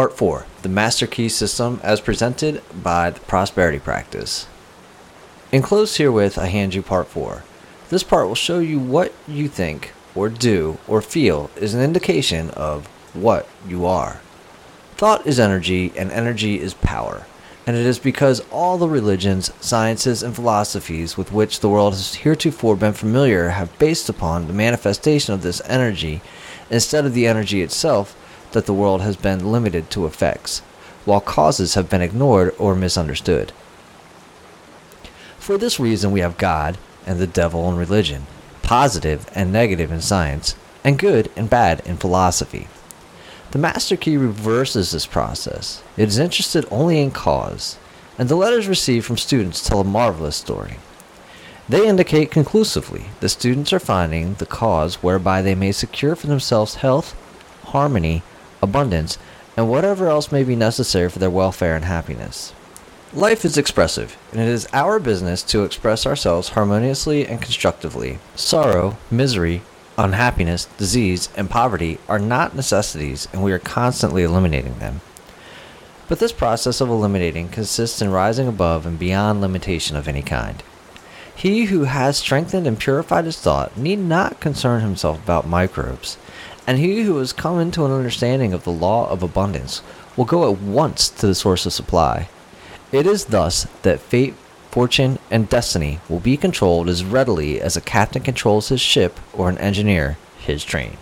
Part 4 The Master Key System as presented by the Prosperity Practice. Enclosed herewith, I hand you Part 4. This part will show you what you think, or do, or feel is an indication of what you are. Thought is energy, and energy is power. And it is because all the religions, sciences, and philosophies with which the world has heretofore been familiar have based upon the manifestation of this energy instead of the energy itself that the world has been limited to effects, while causes have been ignored or misunderstood. For this reason, we have God and the devil in religion, positive and negative in science, and good and bad in philosophy. The master key reverses this process. It is interested only in cause, and the letters received from students tell a marvelous story. They indicate conclusively that students are finding the cause whereby they may secure for themselves health, harmony, abundance, and whatever else may be necessary for their welfare and happiness. Life is expressive, and it is our business to express ourselves harmoniously and constructively. Sorrow, misery, unhappiness, disease, and poverty are not necessities, and we are constantly eliminating them. But this process of eliminating consists in rising above and beyond limitation of any kind. He who has strengthened and purified his thought need not concern himself about microbes, and he who has come into an understanding of the law of abundance will go at once to the source of supply. It is thus that fate, fortune, and destiny will be controlled as readily as a captain controls his ship or an engineer his train.